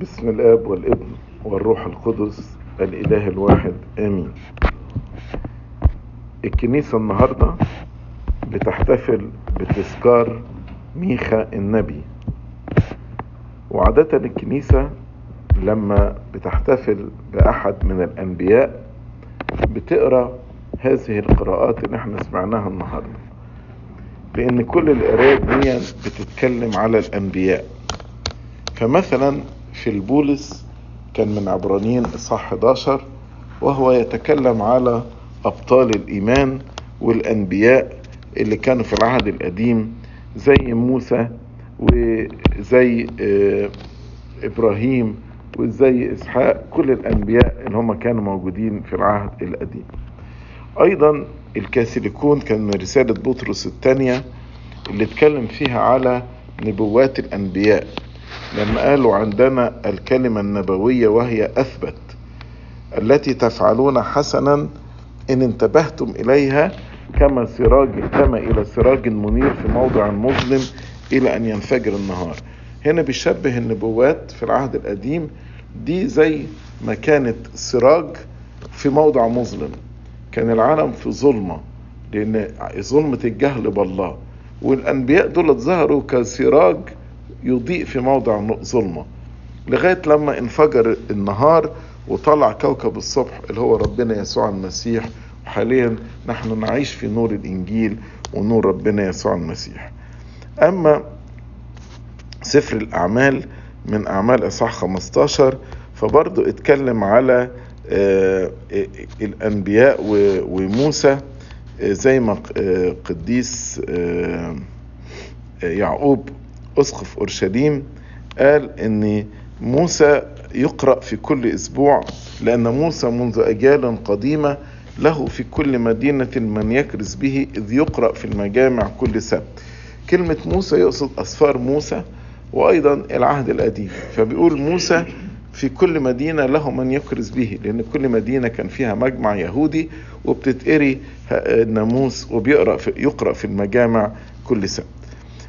بسم الآب والابن والروح القدس الإله الواحد آمين. الكنيسة النهاردة بتحتفل بتذكار ميخا النبي. وعادة الكنيسة لما بتحتفل بأحد من الأنبياء بتقرأ هذه القراءات اللي إحنا سمعناها النهاردة. لأن كل القراءات دي بتتكلم على الأنبياء. فمثلا في البولس كان من عبرانيين إصحاح 11 وهو يتكلم على أبطال الإيمان والأنبياء اللي كانوا في العهد القديم زي موسى وزي إبراهيم وزي إسحاق كل الأنبياء اللي هم كانوا موجودين في العهد القديم. أيضا الكاثوليكون كان من رسالة بطرس الثانية اللي اتكلم فيها على نبوات الأنبياء. لما قالوا عندنا الكلمة النبوية وهي أثبت التي تفعلون حسنا إن انتبهتم إليها كما سراج كما إلى سراج منير في موضع مظلم إلى أن ينفجر النهار. هنا بيشبه النبوات في العهد القديم دي زي ما كانت سراج في موضع مظلم. كان العالم في ظلمة لأن ظلمة الجهل بالله والأنبياء دول ظهروا كسراج يضيء في موضع ظلمة. لغاية لما انفجر النهار وطلع كوكب الصبح اللي هو ربنا يسوع المسيح وحاليا نحن نعيش في نور الإنجيل ونور ربنا يسوع المسيح. أما سفر الأعمال من أعمال إصحاح 15 فبرضه اتكلم على الأنبياء وموسى زي ما قديس يعقوب أسقف أورشليم قال إن موسى يقرأ في كل أسبوع لأن موسى منذ أجيال قديمة له في كل مدينة من يكرز به إذ يقرأ في المجامع كل سبت كلمة موسى يقصد أسفار موسى وأيضا العهد القديم. فبيقول موسى في كل مدينة له من يكرز به لأن كل مدينة كان فيها مجمع يهودي وبتتقري الناموس وبيقرأ في يقرأ في المجامع كل سبت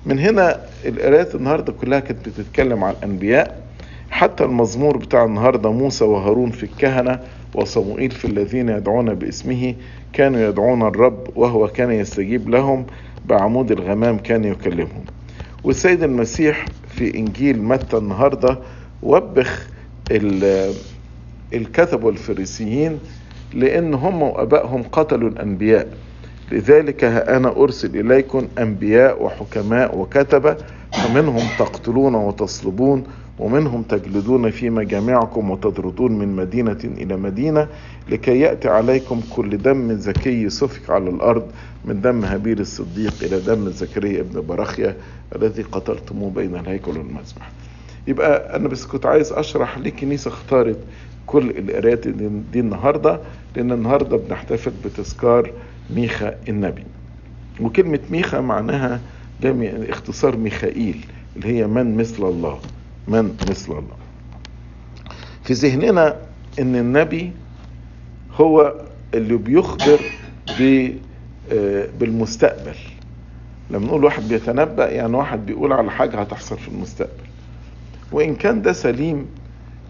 من هنا القراءات النهارده كلها كانت بتتكلم عن الأنبياء. حتى المزمور بتاع النهارده موسى وهارون في الكهنة وصموئيل في الذين يدعون باسمه كانوا يدعون الرب وهو كان يستجيب لهم. بعمود الغمام كان يكلمهم. والسيد المسيح في إنجيل متى النهارده وبخ الكتب والفريسيين لأن هم وأبائهم قتلوا الأنبياء. لذلك ها أنا أرسل إليكم أنبياء وحكماء وكتبة فمنهم تقتلون وتصلبون ومنهم تجلدون في مجامعكم وتطردون من مدينة إلى مدينة لكي يأتي عليكم كل دم زكي سفك على الأرض من دم هابيل الصديق إلى دم زكريا ابن برخيا الذي قتلتموه بين الهيكل والمذبح يبقى أنا بس كنت عايز أشرح ليه الكنيسة اختارت كل القراءات دي النهاردة لأن النهاردة بنحتفل بتذكار ميخا النبي. وكلمة ميخا معناها جمع اختصار ميخائيل اللي هي من مثل الله من مثل الله. في ذهننا إن النبي هو اللي بيخبر بالمستقبل. لما نقول واحد بيتنبأ يعني واحد بيقول على حاجة هتحصل في المستقبل. وإن كان ده سليم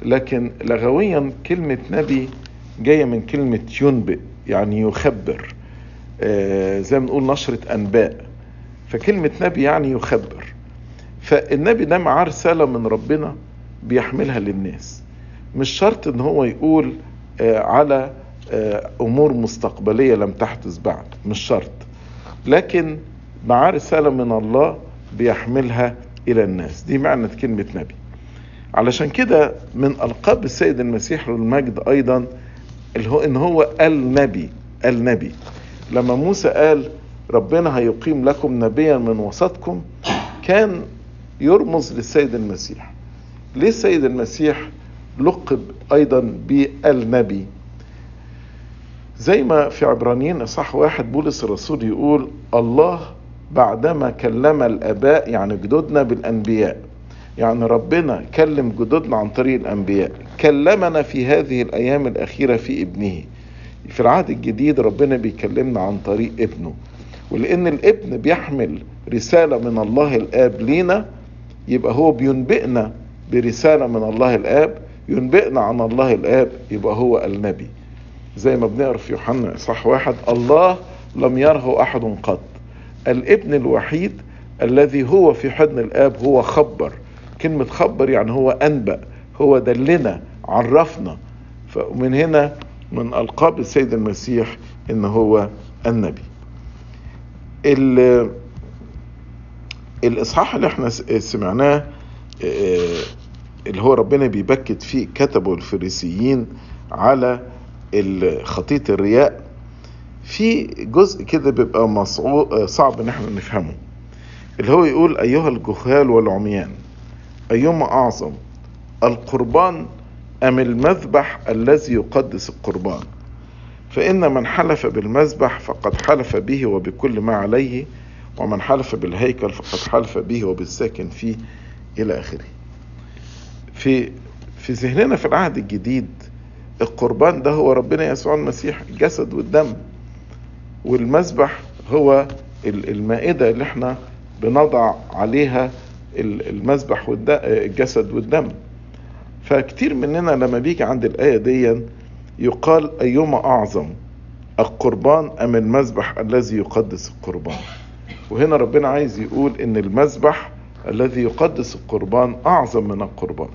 لكن لغويا كلمة نبي جاية من كلمة ينبئ يعني يخبر. آه زي ما نقول نشرة أنباء. فكلمة نبي يعني يخبر. فالنبي ده معاه رسالة من ربنا بيحملها للناس. مش شرط إن هو يقول آه على آه أمور مستقبلية لم تحدث بعد. مش شرط. لكن معاه رسالة من الله بيحملها إلى الناس. دي معنى كلمة نبي. علشان كده من ألقاب السيد المسيح للمجد أيضا اللي هو إن هو النبي النبي. لما موسى قال ربنا هيقيم لكم نبيا من وسطكم كان يرمز للسيد المسيح. ليه السيد المسيح لقب أيضا بالنبي؟ زي ما في عبرانيين اصح واحد بولس الرسول يقول الله بعدما كلم الآباء يعني جدودنا بالأنبياء. يعني ربنا كلم جدودنا عن طريق الأنبياء. كلمنا في هذه الأيام الأخيرة في ابنه. في العهد الجديد ربنا بيكلمنا عن طريق ابنه. ولأن الابن بيحمل رسالة من الله الآب لينا يبقى هو بينبئنا برسالة من الله الآب ينبئنا عن الله الآب يبقى هو النبي. زي ما بنقرا في يوحنا صح واحد الله لم يره أحد قط. الابن الوحيد الذي هو في حضن الآب هو خبر. كلمة خبر يعني هو أنبأ هو دلنا عرفنا. فمن هنا من ألقاب السيد المسيح إن هو النبي. الإصحاح اللي إحنا سمعناه اللي هو ربنا بيبكت فيه كتبه الفريسيين على خطية الرياء في جزء كده بيبقى صعب إن إحنا نفهمه. اللي هو يقول أيها الجهال والعميان ايهما أعظم القربان أم المذبح الذي يقدس القربان؟ فإن من حلف بالمذبح فقد حلف به وبكل ما عليه ومن حلف بالهيكل فقد حلف به وبالساكن فيه إلى آخره. في في ذهننا في العهد الجديد القربان ده هو ربنا يسوع المسيح الجسد والدم. والمذبح هو المائدة اللي إحنا بنضع عليها المذبح والجسد والدم. فكتير مننا لما بيجي عند الآية دي يقال أيما أعظم القربان أم المذبح الذي يقدس القربان؟ وهنا ربنا عايز يقول إن المذبح الذي يقدس القربان أعظم من القربان.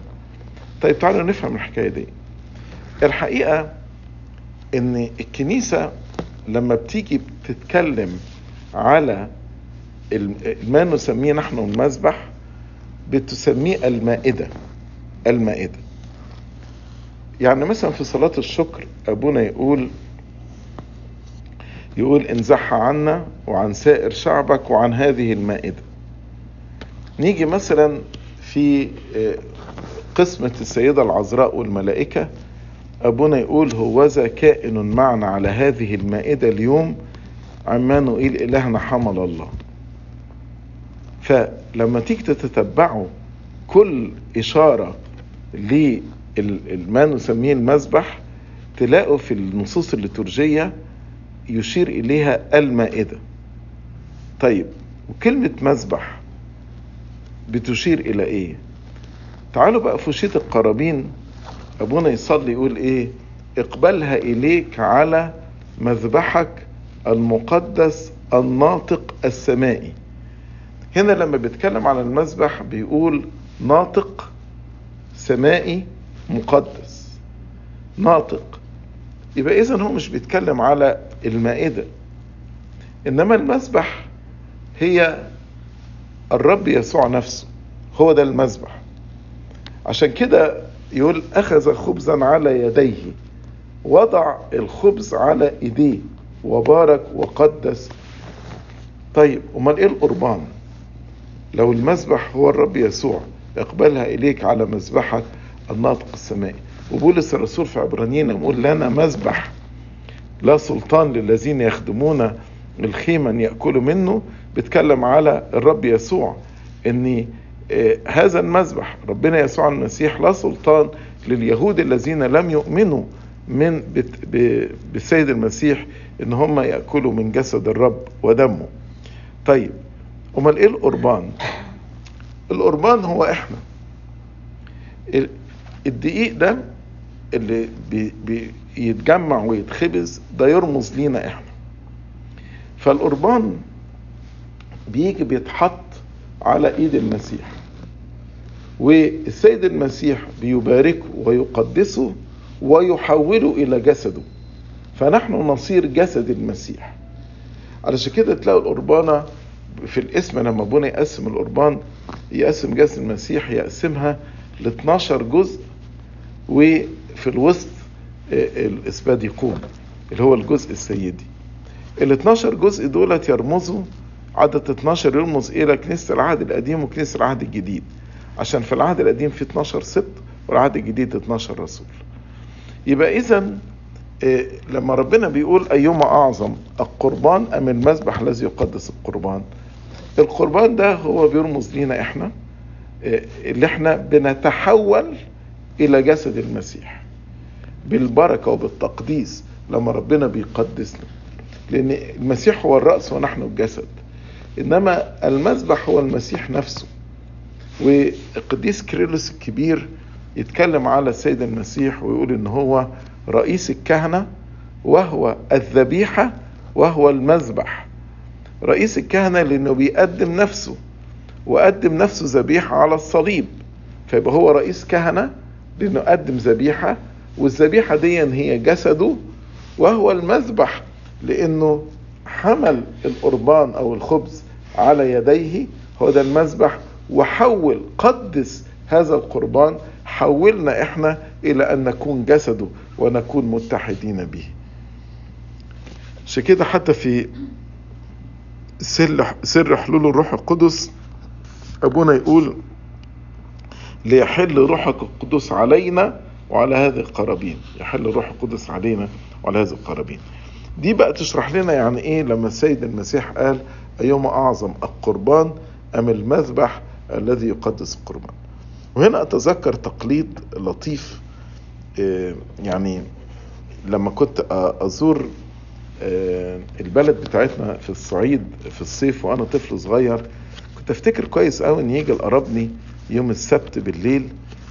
طيب تعالوا نفهم الحكاية دي. الحقيقة إن الكنيسة لما بتيجي بتتكلم على ما نسميه نحن المذبح بتسميه المائدة. المائدة. يعني مثلا في صلاة الشكر أبونا يقول يقول انزح عنا وعن سائر شعبك وعن هذه المائدة. نيجي مثلا في قسمة السيدة العذراء والملائكة أبونا يقول هوذا كائن معنا على هذه المائدة اليوم عمانوئيل إلهنا حمل الله. فلما تيجي تتتبعوا كل إشارة لما نسميه المذبح تلاقوا في النصوص الليتورجية يشير إليها المائدة. طيب وكلمة مذبح بتشير إلى إيه؟ تعالوا بقى في شيت القرابين أبونا يصلي يقول إيه؟ اقبلها إليك على مذبحك المقدس الناطق السمائي. هنا لما بيتكلم على المذبح بيقول ناطق سمائي مقدس ناطق. يبقى اذا هو مش بيتكلم على المائدة. إنما المذبح هي الرب يسوع نفسه هو ده المذبح عشان كده يقول أخذ خبزا على يديه وضع الخبز على إيديه وبارك وقدس. طيب أمال إيه القربان؟ لو المذبح هو الرب يسوع اقبلها إليك على مذبحك الناطق السمائي. وبولس الرسول في عبرانيين يقول لنا مذبح لا سلطان للذين يخدمون الخيمة يأكلوا منه. بيتكلم على الرب يسوع ان هذا المذبح ربنا يسوع المسيح لا سلطان لليهود الذين لم يؤمنوا من بالسيد المسيح إن هم يأكلوا من جسد الرب ودمه. طيب أمال إيه القربان؟ القربان هو إحنا. الدقيق ده اللي بي بيتجمع ويتخبز ده يرمز لينا إحنا. فالقربان بيجي بيتحط على ايد المسيح. والسيد المسيح بيباركه ويقدسه ويحوله إلى جسده. فنحن نصير جسد المسيح. علشان كده تلاقوا القربانة في الاسم لما ابونا يقسم القربان يقسم جسد المسيح يقسمها ل 12 جزء وفي الوسط الاسباد يقوم اللي هو الجزء السيدي. ال 12 جزء دولت يرمزوا عدد 12 يرمز إلى كنيسة العهد القديم وكنيسة العهد الجديد. عشان في العهد القديم في 12 سبط والعهد الجديد 12 رسول. يبقى إذا لما ربنا بيقول أيما أعظم القربان أم المذبح الذي يقدس القربان؟ القربان ده هو بيرمز لينا إحنا اللي إحنا بنتحول إلى جسد المسيح بالبركة وبالتقديس لما ربنا بيقدسنا. لأن المسيح هو الرأس ونحن الجسد. إنما المذبح هو المسيح نفسه. والقديس كيرلس الكبير يتكلم على السيد المسيح ويقول إن هو رئيس الكهنة وهو الذبيحة وهو المذبح. رئيس الكهنة لأنه بيقدم نفسه وقدم نفسه ذبيحة على الصليب فيبقى هو رئيس كهنة لأنه قدم ذبيحة والذبيحة دي هي جسده وهو المذبح لأنه حمل القربان أو الخبز على يديه هو ده المذبح وحول قدس هذا القربان حولنا إحنا إلى أن نكون جسده ونكون متحدين به. عشان كده حتى في سر حلول الروح القدس أبونا يقول ليحل روحك القدس علينا وعلى هذه القرابين. يحل الروح القدس علينا وعلى هذه القرابين. دي بقى تشرح لنا يعني إيه لما السيد المسيح قال أيما أعظم القربان أم المذبح الذي يقدس القربان. وهنا أتذكر تقليد لطيف يعني لما كنت أزور البلد بتاعتنا في الصعيد في الصيف وأنا طفل صغير كنت أفتكر كويس قوي إن يجي القربني يوم السبت بالليل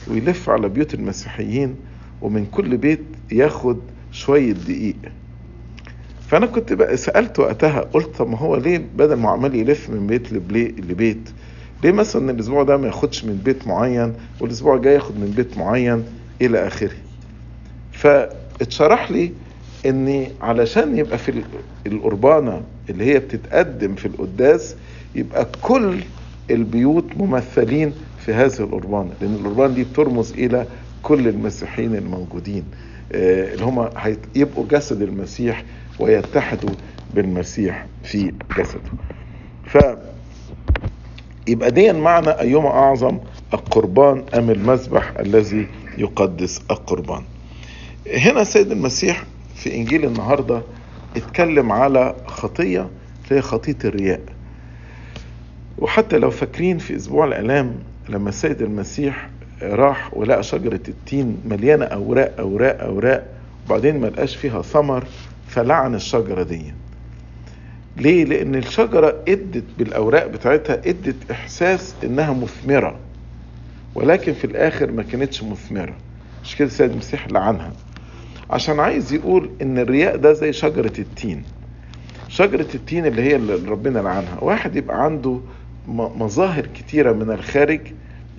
ويلف على بيوت المسيحيين ومن كل بيت ياخد شوية دقيق. فأنا كنت بقى سألت وقتها قلت طب ما هو ليه بدل ما عمال يلف من بيت لبيت ليه مثلا الأسبوع ده ما ياخدش من بيت معين والأسبوع الجاي ياخد من بيت معين إلى آخره؟ فاتشرح لي إن علشان يبقى في القربانة اللي هي بتتقدم في القداس يبقى كل البيوت ممثلين في هذه القربانة لأن القربانة دي بترمز إلى كل المسيحيين الموجودين اللي هم هيبقوا جسد المسيح ويتحدوا بالمسيح في جسده. ف يبقى دي معنى أيما أعظم القربان أم المذبح الذي يقدس القربان؟ هنا السيد المسيح في إنجيل النهاردة اتكلم على خطية هي خطية الرياء. وحتى لو فاكرين في أسبوع الآلام لما السيد المسيح راح ولقى شجرة التين مليانة أوراق أوراق أوراق وبعدين ما لقاش فيها ثمر فلعن الشجرة دي. ليه؟ لأن الشجرة أدت بالأوراق بتاعتها أدت إحساس إنها مثمرة. ولكن في الآخر ما كانتش مثمرة. مش كده السيد المسيح لعنها. عشان عايز يقول إن الرياء ده زي شجرة التين. شجرة التين اللي هي اللي ربنا لعنها. واحد يبقى عنده مظاهر كتيرة من الخارج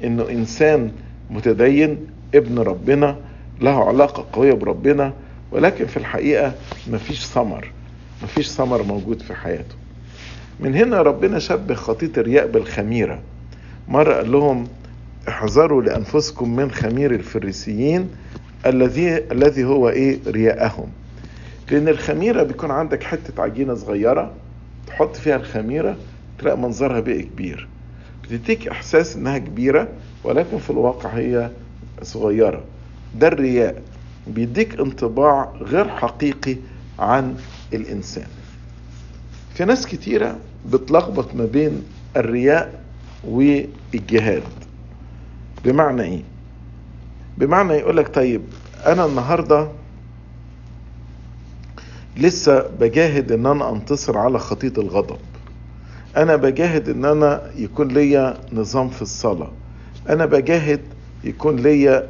إنه إنسان متدين ابن ربنا له علاقة قوية بربنا ولكن في الحقيقة مفيش ثمر مفيش ثمر موجود في حياته. من هنا ربنا شبه خطية الرياء بالخميرة. مرة قال لهم احذروا لأنفسكم من خمير الفريسيين الذي الذي هو إيه؟ رياءهم. لأن الخميرة بيكون عندك حتة عجينة صغيرة تحط فيها الخميرة تلاقي منظرها بقى كبير. بتديك إحساس إنها كبيرة ولكن في الواقع هي صغيرة. ده الرياء. بيديك انطباع غير حقيقي عن الإنسان. في ناس كتيرة بتلخبط ما بين الرياء والجهاد. بمعنى إيه؟ بمعنى يقولك طيب أنا النهاردة لسه بجاهد إن أنا أنتصر على خطية الغضب. أنا بجاهد إن أنا يكون ليا نظام في الصلاة. أنا بجاهد يكون ليا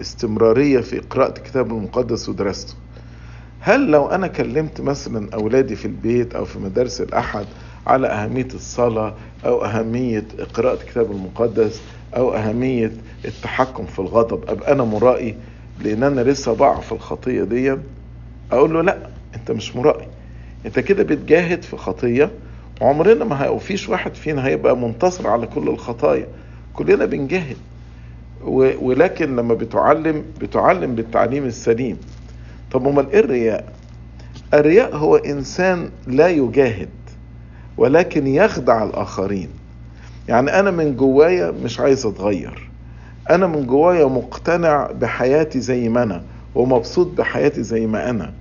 استمرارية في قراءة الكتاب المقدس ودراسته. هل لو أنا كلمت مثلا أولادي في البيت أو في مدارس الأحد على أهمية الصلاة أو أهمية قراءة الكتاب المقدس أو أهمية التحكم في الغضب أبقى أنا مرائي لأن أنا لسه بقع في الخطية دي؟ أقول له لا أنت مش مرائي. أنت كده بتجاهد في خطية وعمرنا ما هيفيش واحد فينا هيبقى منتصر على كل الخطايا. كلنا بنجاهد. ولكن لما بتعلم بتعلم بالتعليم السليم. طب أمال إيه الرياء؟ الرياء هو إنسان لا يجاهد ولكن يخدع الآخرين. يعني أنا من جوايا مش عايز أتغير. أنا من جوايا مقتنع بحياتي زي ما أنا ومبسوط بحياتي زي ما أنا.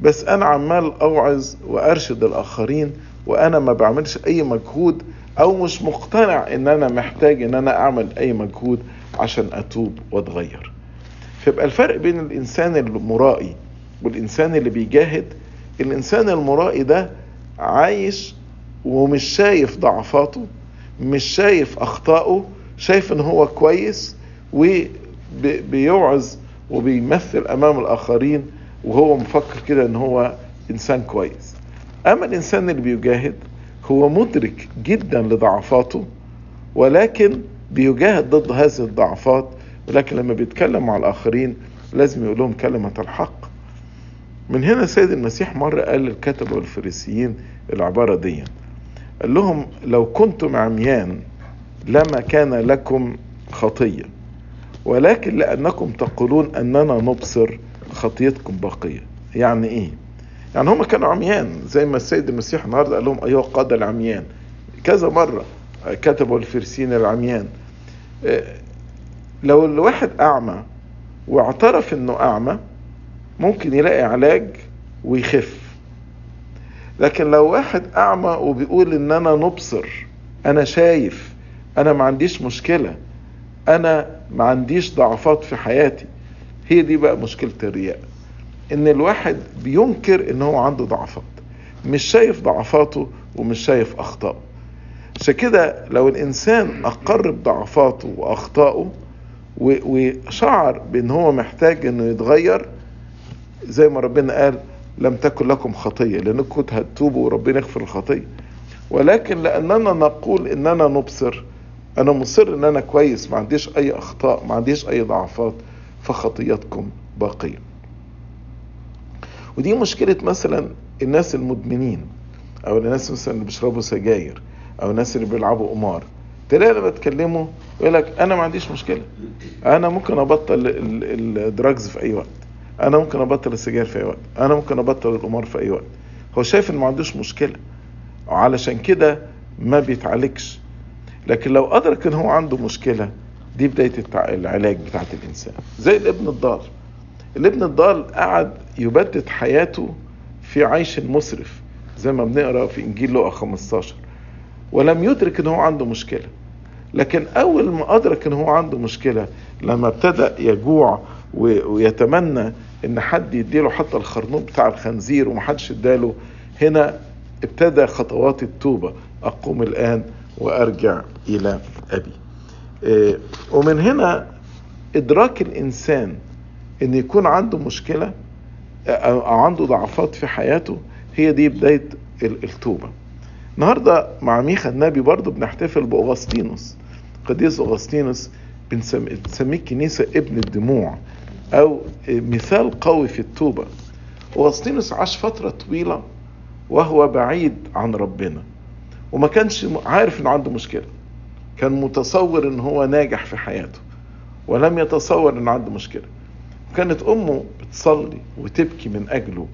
بس أنا عمال أوعظ وأرشد الآخرين وأنا ما بعملش أي مجهود أو مش مقتنع إن أنا محتاج إن أنا أعمل أي مجهود عشان أتوب وأتغير. فيبقى الفرق بين الإنسان المرائي والإنسان اللي بيجاهد الإنسان المرائي ده عايش ومش شايف ضعفاته مش شايف أخطائه شايف إن هو كويس وبيوعظ وبيمثل أمام الآخرين وهو مفكر كده إن هو إنسان كويس. أما الإنسان اللي بيجاهد هو مدرك جدا لضعفاته ولكن بيجاهد ضد هذه الضعفات ولكن لما بيتكلم مع الآخرين لازم يقول لهم كلمة الحق من هنا سيد المسيح مرة قال للكتبة والفريسيين العبارة دي قال لهم لو كنتم عميان لما كان لكم خطية ولكن لأنكم تقولون أننا نبصر خطيتكم باقية يعني إيه؟ يعني هم كانوا عميان زي ما السيد المسيح النهارده قال لهم أيها القادة العميان. كذا مرة كتبوا الفرسين العميان. لو الواحد أعمى واعترف إنه أعمى ممكن يلاقي علاج ويخف. لكن لو واحد أعمى وبيقول إن أنا نبصر أنا شايف أنا ما عنديش مشكلة أنا ما عنديش ضعفات في حياتي هي دي بقى مشكلة الرياء. إن الواحد بينكر إن هو عنده ضعفات. مش شايف ضعفاته ومش شايف أخطائه. عشان كده لو الإنسان أقر بضعفاته وأخطائه وشعر بأن هو محتاج إنه يتغير زي ما ربنا قال لم تكن لكم خطية لأنكم كنت هتتوبوا وربنا يغفر الخطية. ولكن لأننا نقول إننا نبصر أنا مصر إن أنا كويس ما عنديش أي أخطاء ما عنديش أي ضعفات فخطياتكم باقية. ودي مشكلة مثلا الناس المدمنين أو الناس مثلا اللي بيشربوا سجاير أو الناس اللي بيلعبوا قمار. تلاقي لما تكلمه يقول لك أنا ما عنديش مشكلة. أنا ممكن أبطل الدراجز في أي وقت. أنا ممكن أبطل السجاير في أي وقت. أنا ممكن أبطل القمار في أي وقت. هو شايف ان ما عندوش مشكلة. وعلشان كده ما بيتعالجش. لكن لو أدرك إن هو عنده مشكلة دي بداية العلاج بتاعت الإنسان. زي الابن الضال. الابن الضال قعد يبدد حياته في عيش مسرف زي ما بنقرأ في إنجيل لوقا 15 ولم يدرك إن هو عنده مشكلة. لكن أول ما أدرك إن هو عنده مشكلة لما ابتدى يجوع ويتمنى إن حد يديله حتى الخرنوب بتاع الخنزير ومحدش اداله هنا ابتدى خطوات التوبة. أقوم الآن وأرجع إلى أبي. ومن هنا إدراك الإنسان إن يكون عنده مشكلة أو عنده ضعفات في حياته هي دي بداية التوبة. النهاردة مع ميخا النبي برضه بنحتفل بأغسطينوس. قديس أغسطينوس بنسميه الكنيسة ابن الدموع أو مثال قوي في التوبة. أغسطينوس عاش فترة طويلة وهو بعيد عن ربنا وما كانش عارف إنه عنده مشكلة. كان متصور إن هو ناجح في حياته ولم يتصور إنه عنده مشكلة. كانت أمه بتصلي وتبكي من أجله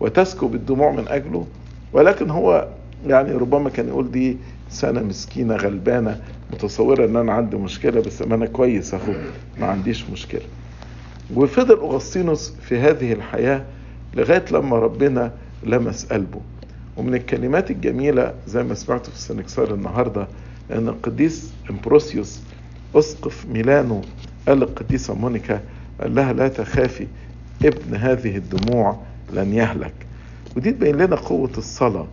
وتسكب الدموع من أجله ولكن هو يعني ربما كان يقول دي سنة مسكينة غلبانة متصورة إن أنا عندي مشكلة بس أنا كويس أهو ما عنديش مشكلة. وفضل أغسطينوس في هذه الحياة لغاية لما ربنا لمس قلبه. ومن الكلمات الجميلة زي ما سمعت في السنكسار النهاردة أن القديس إمبروسيوس أسقف ميلانو قال للقديسة مونيكا قال لها لا تخافي ابن هذه الدموع لن يهلك. ودي تبين لنا قوة الصلاة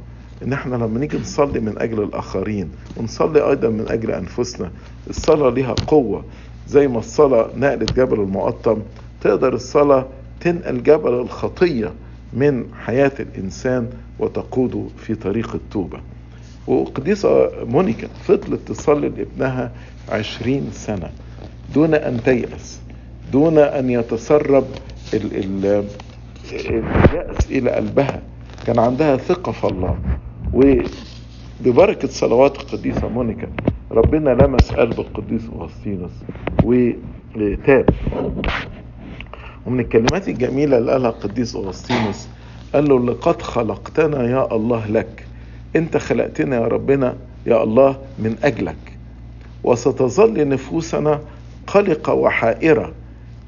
إن إحنا لما نيجي نصلي من أجل الآخرين ونصلي أيضا من أجل أنفسنا الصلاة لها قوة. زي ما الصلاة نقلت جبل المقطم تقدر الصلاة تنقل جبل الخطية من حياة الإنسان وتقوده في طريق التوبة. وقديسة مونيكا فضلت تصلي لابنها عشرين سنة دون أن تيأس. دون أن يتسرب اليأس إلى قلبها. كان عندها ثقة في الله. وببركة صلوات القديسة مونيكا ربنا لمس قلب القديس أغسطينوس. وتاب. ومن الكلمات الجميلة اللي قالها القديس أغسطينوس قال له لقد خلقتنا يا الله لك. أنت خلقتنا يا ربنا يا الله من أجلك. وستظل نفوسنا قلقة وحائرة.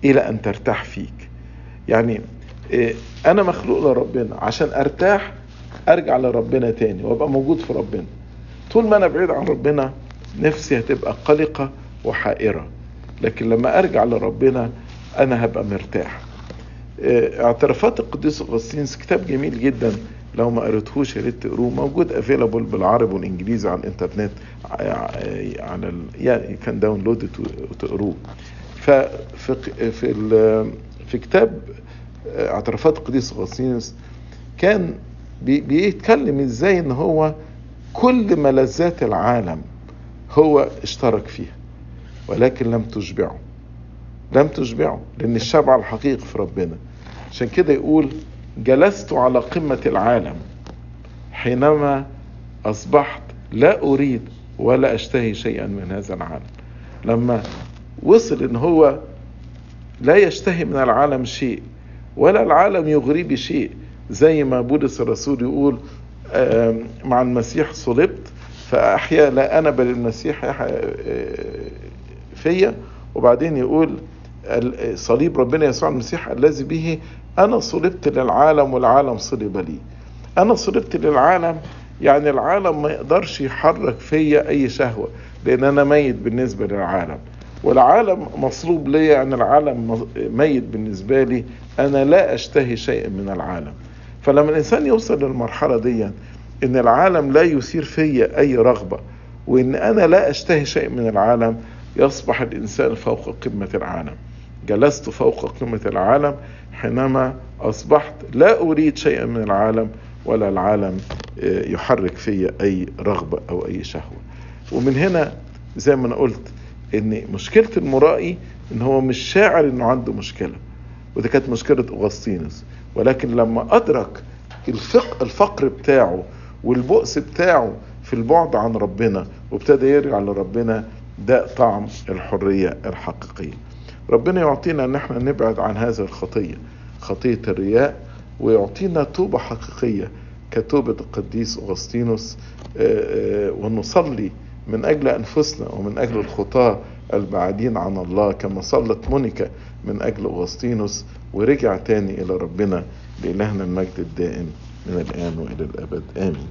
إلى أن ترتاح فيك. يعني أنا مخلوق لربنا. عشان أرتاح أرجع لربنا تاني وأبقى موجود في ربنا. طول ما أنا بعيد عن ربنا نفسي هتبقى قلقة وحائرة. لكن لما أرجع لربنا أنا هبقى مرتاح. اعترافات القديس أغسطينوس كتاب جميل جدا. لو ما قريتهوش يا ريت تقروه موجود available بالعربي والإنجليزي على الإنترنت. على. يعني كان download وتقروه ففي في. في كتاب اعترافات القديس اغسطينوس كان بي... بيتكلم إزاي ان هو كل ملذات العالم هو اشترك فيها ولكن لم تشبعه لم تشبعه لأن الشبع الحقيقي في ربنا عشان كده يقول جلست على قمة العالم حينما أصبحت لا أريد ولا أشتهي شيئا من هذا العالم لما وصل إن هو لا يشتهي من العالم شيء ولا العالم يغري بشيء. زي ما بولس الرسول يقول مع المسيح صلبت فأحيا لا أنا بل المسيح يحيا فيا. وبعدين يقول صليب ربنا يسوع المسيح الذي به أنا صلبت للعالم والعالم صلب لي. أنا صلبت للعالم يعني العالم ما يقدرش يحرك فيا أي شهوة لأن أنا ميت بالنسبة للعالم. والعالم مصلوب ليا يعني العالم ميت بالنسبة لي أنا لا أشتهي شيئا من العالم. فلما الإنسان يوصل للمرحلة دي إن العالم لا يثير فيا أي رغبة وإن أنا لا أشتهي شيء من العالم يصبح الإنسان فوق قمة العالم. جلست فوق قمة العالم حينما أصبحت لا أريد شيئا من العالم ولا العالم يحرك في أي رغبة أو أي شهوة. ومن هنا زي ما أنا قلت إن مشكلة المرائي إن هو مش شاعر إنه عنده مشكلة. ودي كانت مشكلة أغسطينوس. ولكن لما أدرك الفق الفقر بتاعه والبؤس بتاعه في البعد عن ربنا وابتدى يرجع لربنا ده طعم الحرية الحقيقية. ربنا يعطينا إن إحنا نبعد عن هذه الخطية خطية الرياء ويعطينا توبة حقيقية كتوبة القديس أغسطينوس ونصلي من أجل أنفسنا ومن أجل الخطاة البعيدين عن الله كما صلت مونيكا من أجل أغسطينوس ورجع تاني إلى ربنا لإلهنا المجد الدائم من الآن وإلى الأبد. آمين.